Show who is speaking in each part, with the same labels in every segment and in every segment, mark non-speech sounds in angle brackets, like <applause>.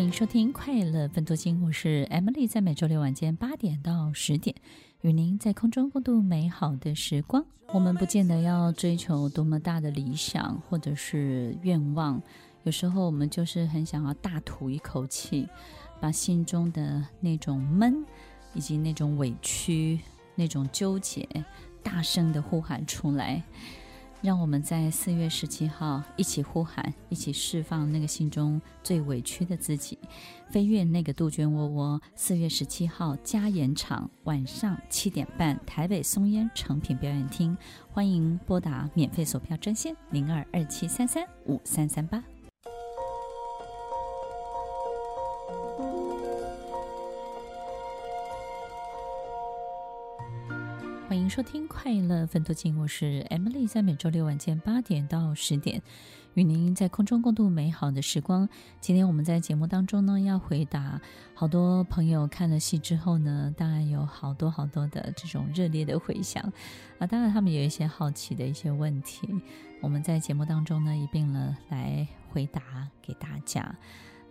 Speaker 1: 欢迎收听《快乐分多金》，我是 Emily，在每周六晚间八点到十点，与您在空中共度美好的时光。我们不见得要追求多么大的理想或者是愿望，有时候我们就是很想要大吐一口气，把心中的那种闷以及那种委屈、那种纠结，大声的呼喊出来。让我们在四月十七号一起呼喊，一起释放那个心中最委屈的自己，飞越那个杜鹃窝窝。四月十七号加演场，晚上七点半，台北松烟成品表演厅，欢迎拨打免费索票专线零二二七三三五三三八。收听《快乐分多金》，我是 Emily，在每周六晚间八点到十点，与您在空中共度美好的时光。今天我们在节目当中呢，要回答好多朋友看了戏之后呢，当然有好多好多的这种热烈的回响啊，当然他们有一些好奇的一些问题，我们在节目当中呢一并了来回答给大家。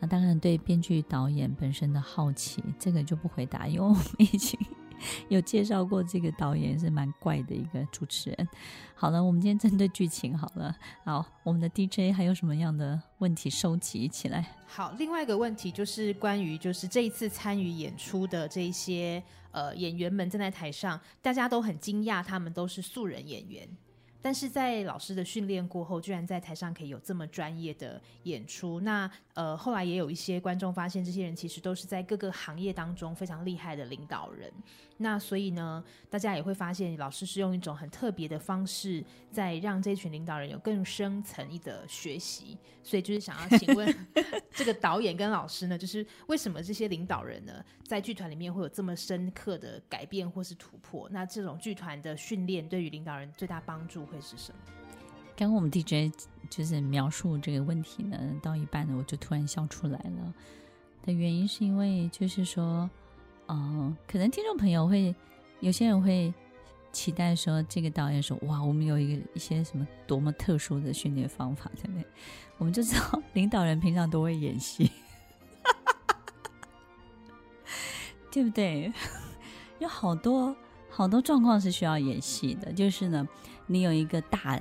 Speaker 1: 那当然对编剧导演本身的好奇，这个就不回答，因为我们已经。<laughs> 有介绍过这个导演是蛮怪的一个主持人。好了，我们今天针对剧情好了。好，我们的 DJ 还有什么样的问题收集起来？
Speaker 2: 好，另外一个问题就是关于就是这一次参与演出的这些呃演员们站在台上，大家都很惊讶，他们都是素人演员。但是在老师的训练过后，居然在台上可以有这么专业的演出。那呃，后来也有一些观众发现，这些人其实都是在各个行业当中非常厉害的领导人。那所以呢，大家也会发现，老师是用一种很特别的方式，在让这群领导人有更深层意的学习。所以就是想要请问 <laughs> 这个导演跟老师呢，就是为什么这些领导人呢，在剧团里面会有这么深刻的改变或是突破？那这种剧团的训练对于领导人最大帮助会是什么？
Speaker 1: 刚刚我们 DJ 就是描述这个问题呢，到一半呢，我就突然笑出来了。的原因是因为就是说。嗯、可能听众朋友会有些人会期待说，这个导演说，哇，我们有一个一些什么多么特殊的训练方法，对不对？我们就知道领导人平常都会演戏，<laughs> 对不对？<laughs> 有好多好多状况是需要演戏的，就是呢，你有一个大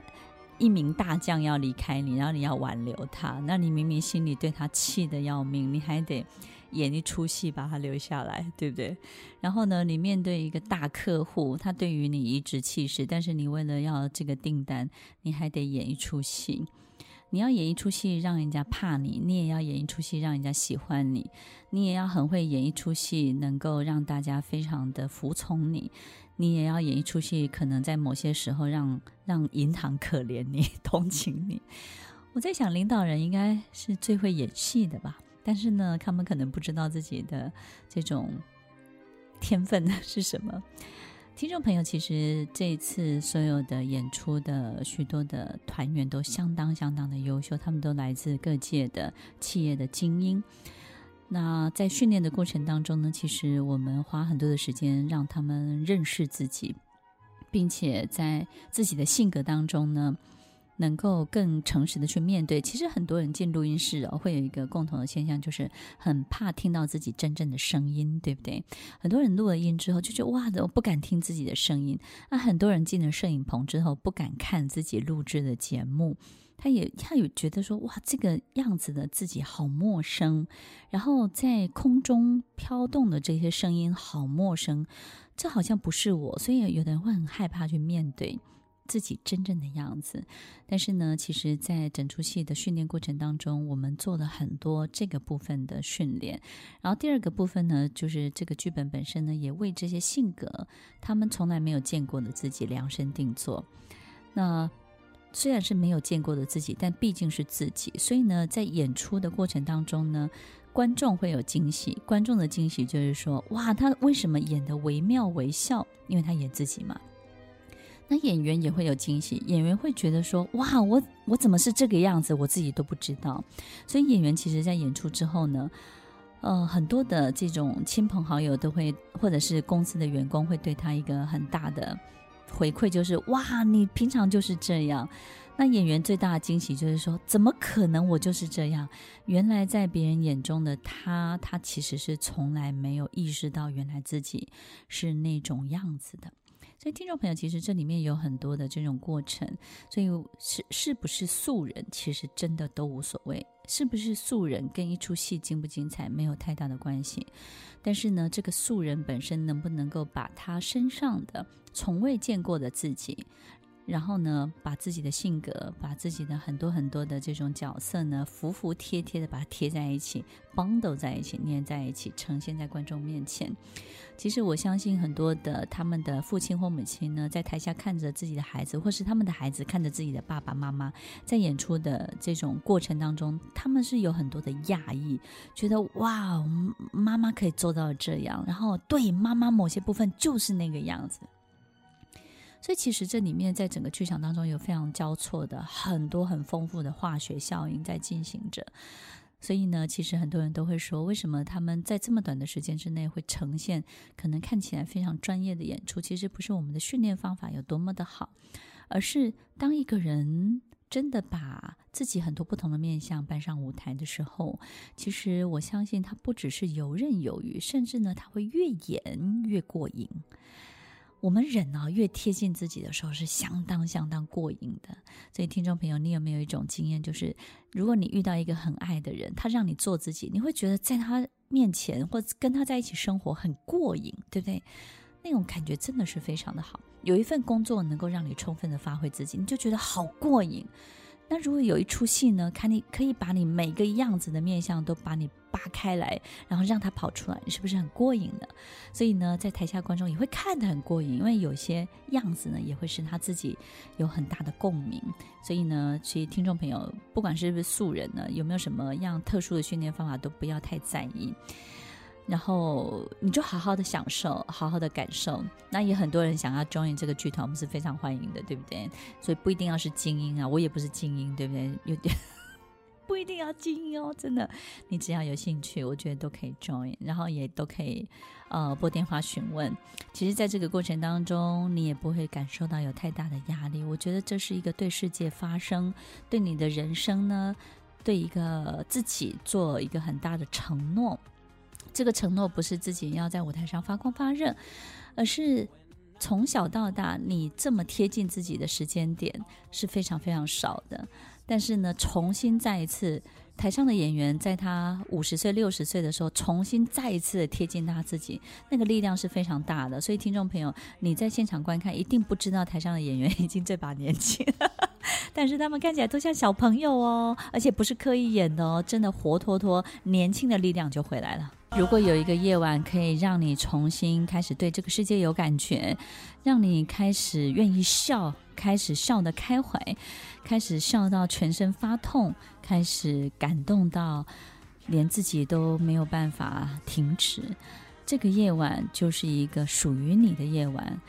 Speaker 1: 一名大将要离开你，然后你要挽留他，那你明明心里对他气得要命，你还得。演一出戏把他留下来，对不对？然后呢，你面对一个大客户，他对于你颐指气使，但是你为了要这个订单，你还得演一出戏。你要演一出戏让人家怕你，你也要演一出戏让人家喜欢你，你也要很会演一出戏，能够让大家非常的服从你。你也要演一出戏，可能在某些时候让让银行可怜你、同情你。<laughs> 我在想，领导人应该是最会演戏的吧。但是呢，他们可能不知道自己的这种天分是什么。听众朋友，其实这一次所有的演出的许多的团员都相当相当的优秀，他们都来自各界的企业的精英。那在训练的过程当中呢，其实我们花很多的时间让他们认识自己，并且在自己的性格当中呢。能够更诚实的去面对，其实很多人进录音室哦，会有一个共同的现象，就是很怕听到自己真正的声音，对不对？很多人录了音之后就觉得哇，我不敢听自己的声音。那很多人进了摄影棚之后，不敢看自己录制的节目，他也他有觉得说哇，这个样子的自己好陌生，然后在空中飘动的这些声音好陌生，这好像不是我，所以有的人会很害怕去面对。自己真正的样子，但是呢，其实，在整出戏的训练过程当中，我们做了很多这个部分的训练。然后第二个部分呢，就是这个剧本本身呢，也为这些性格他们从来没有见过的自己量身定做。那虽然是没有见过的自己，但毕竟是自己，所以呢，在演出的过程当中呢，观众会有惊喜。观众的惊喜就是说，哇，他为什么演得惟妙惟肖？因为他演自己嘛。那演员也会有惊喜，演员会觉得说：“哇，我我怎么是这个样子？我自己都不知道。”所以演员其实，在演出之后呢，呃，很多的这种亲朋好友都会，或者是公司的员工会对他一个很大的回馈，就是：“哇，你平常就是这样。”那演员最大的惊喜就是说，怎么可能我就是这样？原来在别人眼中的他，他其实是从来没有意识到，原来自己是那种样子的。听众朋友，其实这里面有很多的这种过程，所以是是不是素人，其实真的都无所谓。是不是素人跟一出戏精不精彩没有太大的关系，但是呢，这个素人本身能不能够把他身上的从未见过的自己，然后呢，把自己的性格，把自己的很多很多的这种角色呢，服服帖帖的把它贴在一起，bundle 在一起，粘在一起，呈现在观众面前。其实我相信很多的他们的父亲或母亲呢，在台下看着自己的孩子，或是他们的孩子看着自己的爸爸妈妈，在演出的这种过程当中，他们是有很多的讶异，觉得哇，妈妈可以做到这样，然后对妈妈某些部分就是那个样子。所以其实这里面在整个剧场当中有非常交错的很多很丰富的化学效应在进行着。所以呢，其实很多人都会说，为什么他们在这么短的时间之内会呈现可能看起来非常专业的演出？其实不是我们的训练方法有多么的好，而是当一个人真的把自己很多不同的面相搬上舞台的时候，其实我相信他不只是游刃有余，甚至呢，他会越演越过瘾。我们人呢、越贴近自己的时候是相当相当过瘾的。所以，听众朋友，你有没有一种经验，就是如果你遇到一个很爱的人，他让你做自己，你会觉得在他面前或跟他在一起生活很过瘾，对不对？那种感觉真的是非常的好。有一份工作能够让你充分的发挥自己，你就觉得好过瘾。那如果有一出戏呢，看你可以把你每个样子的面相都把你扒开来，然后让他跑出来，你是不是很过瘾呢？所以呢，在台下观众也会看得很过瘾，因为有些样子呢，也会使他自己有很大的共鸣。所以呢，其实听众朋友，不管是不是素人呢，有没有什么样特殊的训练方法，都不要太在意。然后你就好好的享受，好好的感受。那也很多人想要 join 这个剧团，我们是非常欢迎的，对不对？所以不一定要是精英啊，我也不是精英，对不对？有点 <laughs> 不一定要精英哦，真的。你只要有兴趣，我觉得都可以 join，然后也都可以呃拨电话询问。其实，在这个过程当中，你也不会感受到有太大的压力。我觉得这是一个对世界发声，对你的人生呢，对一个自己做一个很大的承诺。这个承诺不是自己要在舞台上发光发热，而是从小到大你这么贴近自己的时间点是非常非常少的。但是呢，重新再一次，台上的演员在他五十岁、六十岁的时候，重新再一次贴近他自己，那个力量是非常大的。所以，听众朋友，你在现场观看，一定不知道台上的演员已经这把年纪了，但是他们看起来都像小朋友哦，而且不是刻意演的哦，真的活脱脱年轻的力量就回来了。如果有一个夜晚可以让你重新开始对这个世界有感觉，让你开始愿意笑，开始笑得开怀，开始笑到全身发痛，开始感动到连自己都没有办法停止，这个夜晚就是一个属于你的夜晚。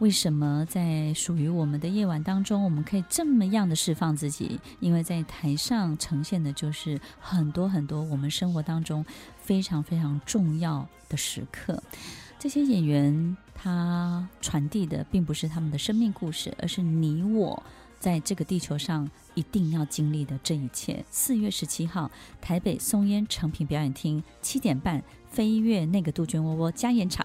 Speaker 1: 为什么在属于我们的夜晚当中，我们可以这么样的释放自己？因为在台上呈现的就是很多很多我们生活当中非常非常重要的时刻。这些演员他传递的并不是他们的生命故事，而是你我在这个地球上一定要经历的这一切。四月十七号，台北松烟诚品表演厅，七点半，飞跃那个杜鹃窝窝加演场。